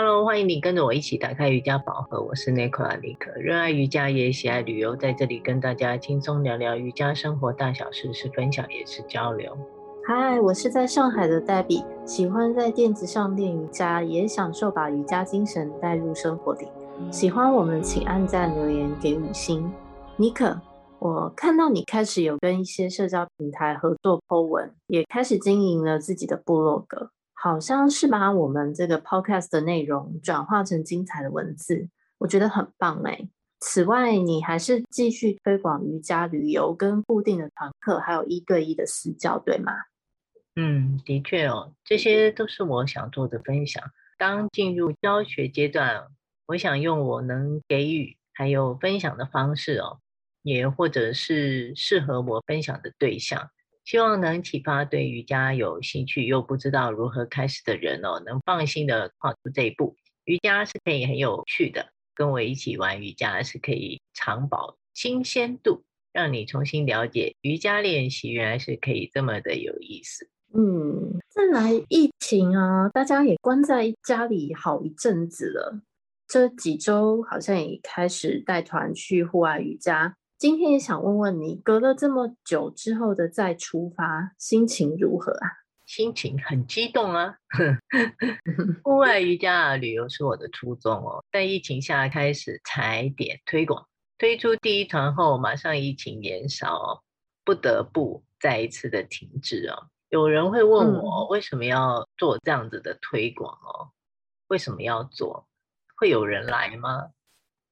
Hello，欢迎你跟着我一起打开瑜伽宝盒。我是 Nicola 尼克，热爱瑜伽也喜爱旅游，在这里跟大家轻松聊聊瑜伽生活大小事，是分享也是交流。嗨，我是在上海的黛比，喜欢在垫子上练瑜伽，也享受把瑜伽精神带入生活里。喜欢我们，请按赞留言给五星。尼克，我看到你开始有跟一些社交平台合作 po 文，也开始经营了自己的部落格，好像是把我们这个 podcast 的内容转化成精彩的文字，我觉得很棒哎。此外，你还是继续推广瑜伽旅游跟固定的团课，还有一对一的私教，对吗？嗯，的确哦，这些都是我想做的分享。当进入教学阶段，我想用我能给予还有分享的方式哦。也或者是适合我分享的对象，希望能启发对瑜伽有兴趣又不知道如何开始的人哦，能放心的跨出这一步。瑜伽是可以很有趣的，跟我一起玩瑜伽是可以长保新鲜度，让你重新了解瑜伽练习原来是可以这么的有意思。嗯，再来疫情啊，大家也关在家里好一阵子了，这几周好像也开始带团去户外瑜伽。今天也想问问你，隔了这么久之后的再出发，心情如何啊？心情很激动啊！户外瑜伽旅游是我的初衷哦，在疫情下开始踩点推广，推出第一团后，马上疫情延烧，不得不再一次的停滞哦。有人会问我，为什么要做这样子的推广哦？为什么要做？会有人来吗？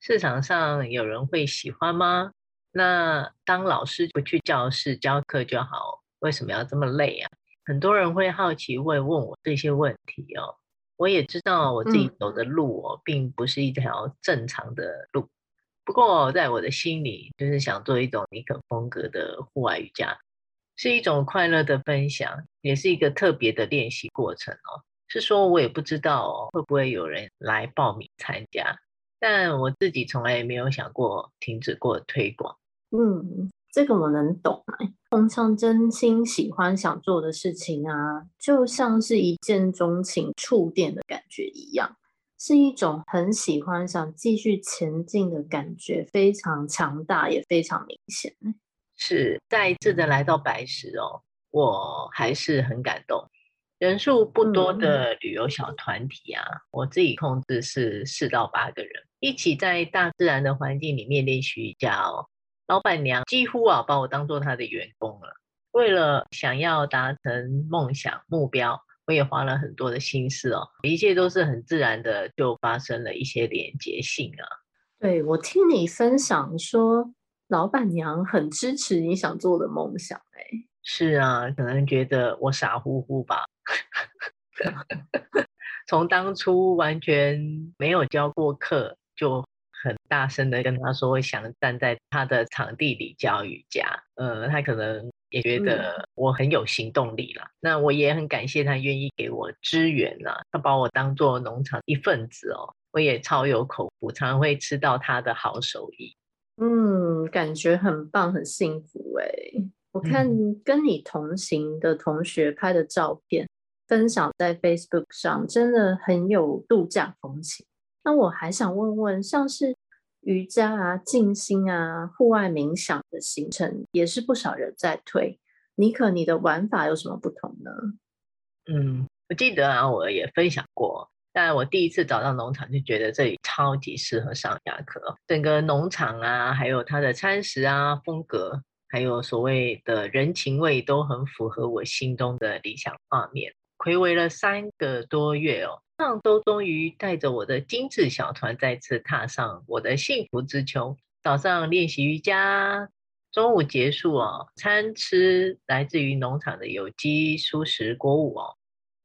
市场上有人会喜欢吗？那当老师不去教室教课就好，为什么要这么累啊？很多人会好奇会问我这些问题哦。我也知道我自己走的路哦，并不是一条正常的路。不过在我的心里，就是想做一种尼克风格的户外瑜伽，是一种快乐的分享，也是一个特别的练习过程哦。是说我也不知道哦，会不会有人来报名参加，但我自己从来也没有想过停止过推广。嗯，这个我能懂啊。碰上真心喜欢想做的事情啊，就像是一见钟情、触电的感觉一样，是一种很喜欢想继续前进的感觉，非常强大，也非常明显。是再一次的来到白石哦，我还是很感动。人数不多的旅游小团体啊，嗯、我自己控制是四到八个人，一起在大自然的环境里面练习瑜伽哦。老板娘几乎啊把我当做她的员工了。为了想要达成梦想目标，我也花了很多的心思哦。一切都是很自然的，就发生了一些连结性啊。对，我听你分享说，老板娘很支持你想做的梦想。哎，是啊，可能觉得我傻乎乎吧。从当初完全没有教过课就。很大声的跟他说，想站在他的场地里教瑜伽。呃，他可能也觉得我很有行动力啦。嗯、那我也很感谢他愿意给我支援了。他把我当做农场一份子哦，我也超有口福，常常会吃到他的好手艺。嗯，感觉很棒，很幸福哎。我看跟你同行的同学拍的照片，嗯、分享在 Facebook 上，真的很有度假风情。那我还想问问，像是瑜伽啊、静心啊、户外冥想的行程，也是不少人在推。尼克，你的玩法有什么不同呢？嗯，我记得啊，我也分享过。但我第一次找到农场，就觉得这里超级适合上瑜伽课。整个农场啊，还有它的餐食啊、风格，还有所谓的人情味，都很符合我心中的理想画面。睽违了三个多月哦。上周终于带着我的精致小团再次踏上我的幸福之丘。早上练习瑜伽，中午结束哦，餐吃来自于农场的有机蔬食果物哦，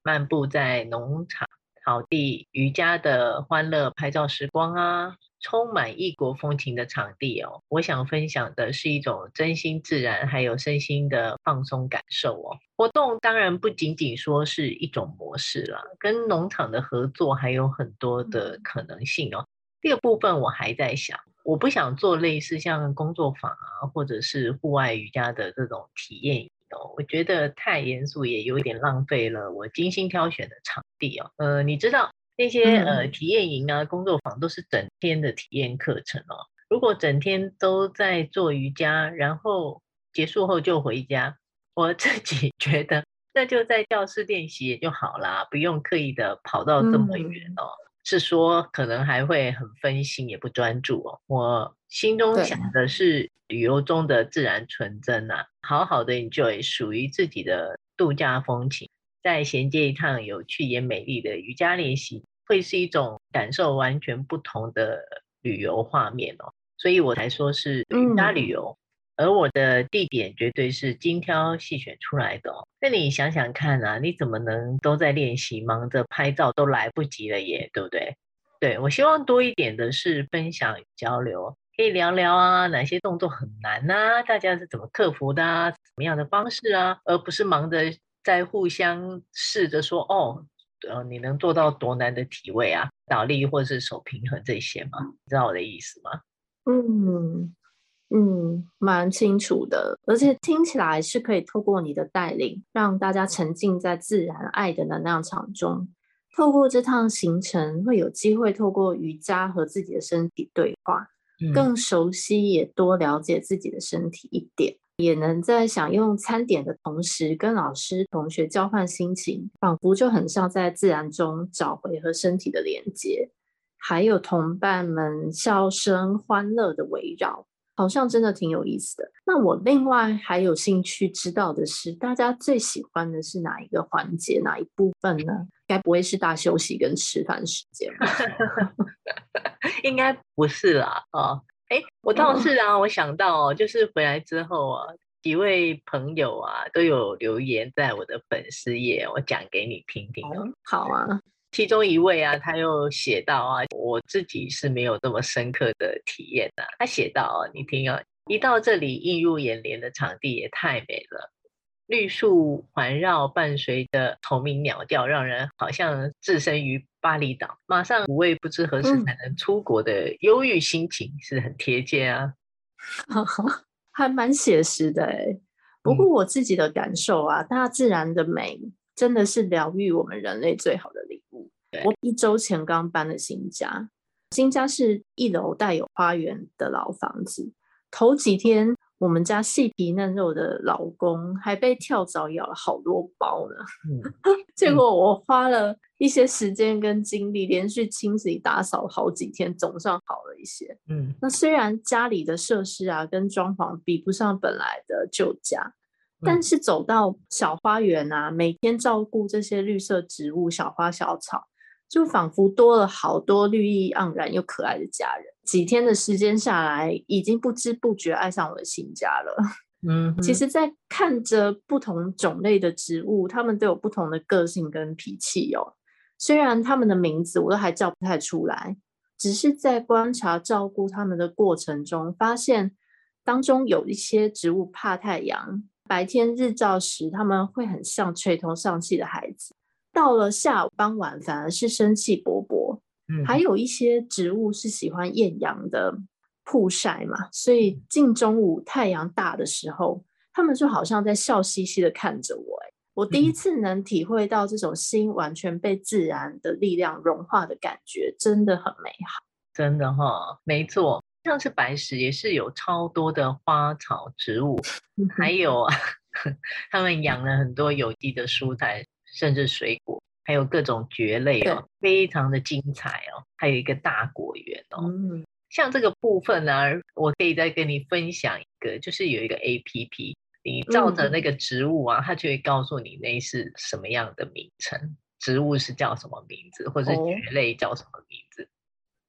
漫步在农场草地，瑜伽的欢乐拍照时光啊。充满异国风情的场地哦，我想分享的是一种真心自然，还有身心的放松感受哦。活动当然不仅仅说是一种模式啦，跟农场的合作还有很多的可能性哦。这个部分我还在想，我不想做类似像工作坊啊，或者是户外瑜伽的这种体验哦，我觉得太严肃，也有一点浪费了我精心挑选的场地哦。呃，你知道。那些呃体验营啊、工作坊都是整天的体验课程哦。如果整天都在做瑜伽，然后结束后就回家，我自己 觉得那就在教室练习也就好啦，不用刻意的跑到这么远哦。嗯、是说可能还会很分心，也不专注哦。我心中想的是旅游中的自然纯真呐、啊，好好的 enjoy 属于自己的度假风情，再衔接一趟有趣也美丽的瑜伽练习。会是一种感受完全不同的旅游画面哦，所以我才说是瑜伽旅游，嗯、而我的地点绝对是精挑细选出来的哦。那你想想看啊，你怎么能都在练习，忙着拍照都来不及了耶，对不对？对，我希望多一点的是分享与交流，可以聊聊啊，哪些动作很难啊，大家是怎么克服的啊，怎么样的方式啊，而不是忙着在互相试着说哦。呃，你能做到多难的体位啊？倒立或者是手平衡这些吗？你知道我的意思吗？嗯嗯，蛮清楚的，而且听起来是可以透过你的带领，让大家沉浸在自然爱的能量场中。透过这趟行程，会有机会透过瑜伽和自己的身体对话，嗯、更熟悉也多了解自己的身体一点。也能在享用餐点的同时，跟老师、同学交换心情，仿佛就很像在自然中找回和身体的连接。还有同伴们笑声欢乐的围绕，好像真的挺有意思的。那我另外还有兴趣知道的是，大家最喜欢的是哪一个环节、哪一部分呢？该不会是大休息跟吃饭时间吧？应该不是啦，哦。哎，我倒是啊，我想到哦，就是回来之后啊，几位朋友啊都有留言在我的粉丝页，我讲给你听听。哦好啊，其中一位啊，他又写到啊，我自己是没有这么深刻的体验的。他写到啊，你听啊，一到这里映入眼帘的场地也太美了。绿树环绕，伴随着虫鸣鸟叫，让人好像置身于巴厘岛。马上五位不知何时才能出国的忧郁心情，嗯、是很贴切啊，还蛮写实的哎。不过我自己的感受啊，嗯、大自然的美真的是疗愈我们人类最好的礼物。我一周前刚搬了新家，新家是一楼带有花园的老房子，头几天。我们家细皮嫩肉的老公还被跳蚤咬了好多包呢，嗯、结果我花了一些时间跟精力，连续清洗打扫好几天，总算好了一些。嗯，那虽然家里的设施啊跟装潢比不上本来的旧家，嗯、但是走到小花园啊，每天照顾这些绿色植物、小花小草。就仿佛多了好多绿意盎然又可爱的家人。几天的时间下来，已经不知不觉爱上我的新家了。嗯，其实，在看着不同种类的植物，它们都有不同的个性跟脾气哦。虽然它们的名字我都还叫不太出来，只是在观察照顾它们的过程中，发现当中有一些植物怕太阳，白天日照时，他们会很像垂头丧气的孩子。到了下午傍晚，反而是生气勃勃。嗯，还有一些植物是喜欢艳阳的曝晒嘛，所以近中午太阳大的时候，他们就好像在笑嘻嘻的看着我。哎，我第一次能体会到这种心完全被自然的力量融化的感觉，真的很美好。真的哈、哦，没错，像是白石也是有超多的花草植物，还有啊，他们养了很多有机的蔬菜。甚至水果，还有各种蕨类哦，非常的精彩哦。还有一个大果园哦，嗯，像这个部分呢，我可以再跟你分享一个，就是有一个 APP，你照着那个植物啊，嗯、它就会告诉你那是什么样的名称，植物是叫什么名字，或者是蕨类叫什么名字。哦、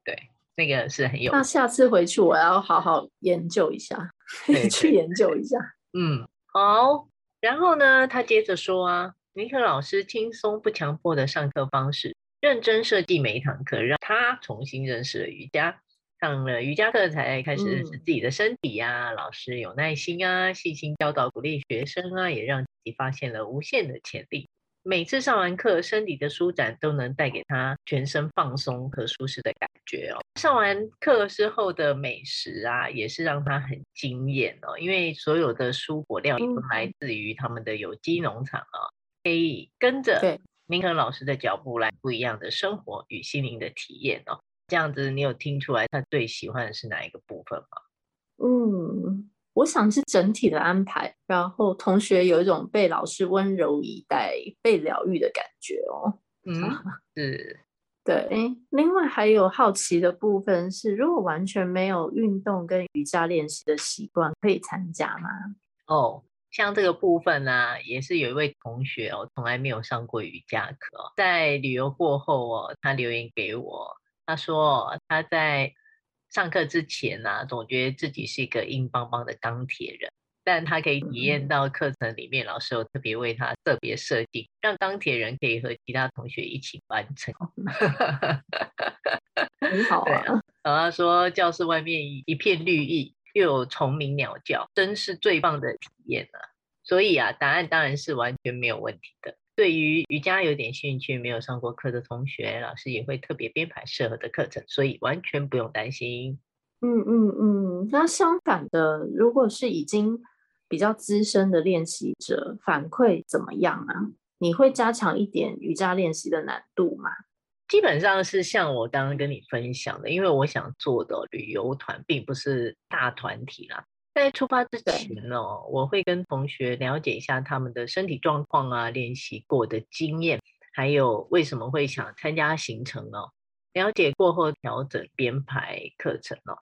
对，那个是很有。那下次回去我要好好研究一下，去研究一下。嗯，好。然后呢，他接着说啊。尼克老师轻松不强迫的上课方式，认真设计每一堂课，让他重新认识了瑜伽。上了瑜伽课才开始认识自己的身体呀、啊。嗯、老师有耐心啊，细心教导鼓励学生啊，也让自己发现了无限的潜力。每次上完课，身体的舒展都能带给他全身放松和舒适的感觉哦。上完课之后的美食啊，也是让他很惊艳哦，因为所有的蔬果料理都来自于他们的有机农场啊。可以跟着尼可老师的脚步来不一样的生活与心灵的体验哦。这样子，你有听出来他最喜欢的是哪一个部分吗？嗯，我想是整体的安排，然后同学有一种被老师温柔以待、被疗愈的感觉哦。嗯，是。对，另外还有好奇的部分是，如果完全没有运动跟瑜伽练习的习惯，可以参加吗？哦，像这个部分呢、啊，也是有一位同学哦，从来没有上过瑜伽课，在旅游过后哦，他留言给我，他说他在上课之前呢、啊，总觉得自己是一个硬邦邦的钢铁人。但他可以体验到课程里面，老师有特别为他特别设计，让钢铁人可以和其他同学一起完成。很好啊。然后他说，教室外面一片绿意，又有虫鸣鸟叫，真是最棒的体验啊！所以啊，答案当然是完全没有问题的。对于瑜伽有点兴趣、没有上过课的同学，老师也会特别编排适合的课程，所以完全不用担心。嗯嗯嗯。那相反的，如果是已经比较资深的练习者反馈怎么样啊？你会加强一点瑜伽练习的难度吗？基本上是像我刚刚跟你分享的，因为我想做的旅游团并不是大团体啦。在出发之前呢，我会跟同学了解一下他们的身体状况啊，练习过的经验，还有为什么会想参加行程哦。了解过后调整编排课程哦。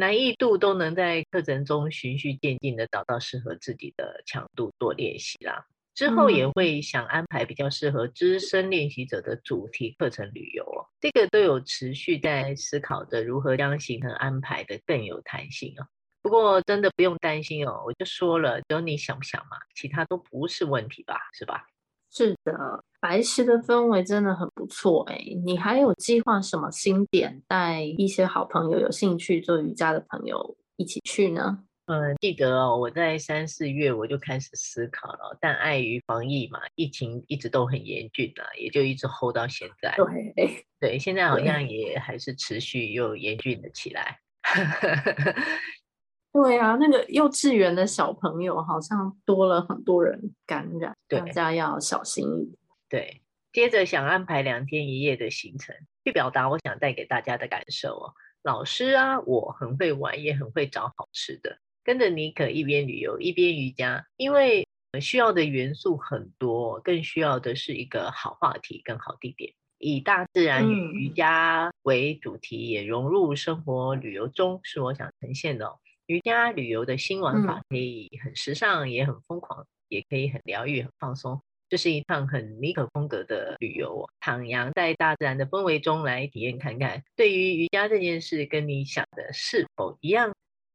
难易度都能在课程中循序渐进的找到适合自己的强度做练习啦。之后也会想安排比较适合资深练习者的主题课程旅游哦。这个都有持续在思考着如何将行程安排的更有弹性哦。不过真的不用担心哦，我就说了，只有你想不想嘛，其他都不是问题吧，是吧？是的。白石的氛围真的很不错哎，你还有计划什么新点带一些好朋友有兴趣做瑜伽的朋友一起去呢？嗯，记得哦，我在三四月我就开始思考了，但碍于防疫嘛，疫情一直都很严峻啊，也就一直 hold 到现在。对 对，现在好像也还是持续又严峻了起来。对啊，那个幼稚园的小朋友好像多了很多人感染，对大家要小心一点。对，接着想安排两天一夜的行程，去表达我想带给大家的感受哦。老师啊，我很会玩，也很会找好吃的，跟着尼可一边旅游一边瑜伽，因为需要的元素很多，更需要的是一个好话题跟好地点，以大自然与瑜伽为主题，嗯、也融入生活旅游中，是我想呈现的哦。瑜伽旅游的新玩法，可以很时尚，也很疯狂，也可以很疗愈，很放松。这是一趟很尼可风格的旅游，徜徉在大自然的氛围中来体验看看。对于瑜伽这件事，跟你想的是否一样？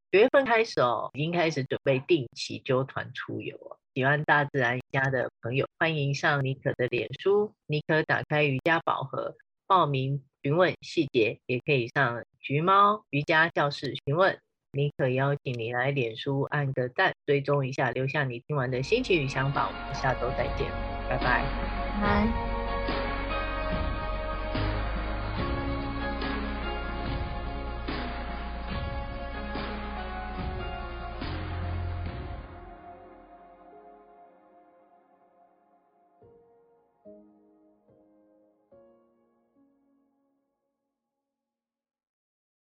九月份开始哦，已经开始准备定期揪团出游哦。喜欢大自然瑜伽的朋友，欢迎上尼可的脸书，尼可打开瑜伽宝盒，报名询问细节，也可以上橘猫瑜伽教室询问。尼可邀请你来脸书按个赞，追踪一下，留下你听完的心情与想法。我们下周再见，拜拜。拜。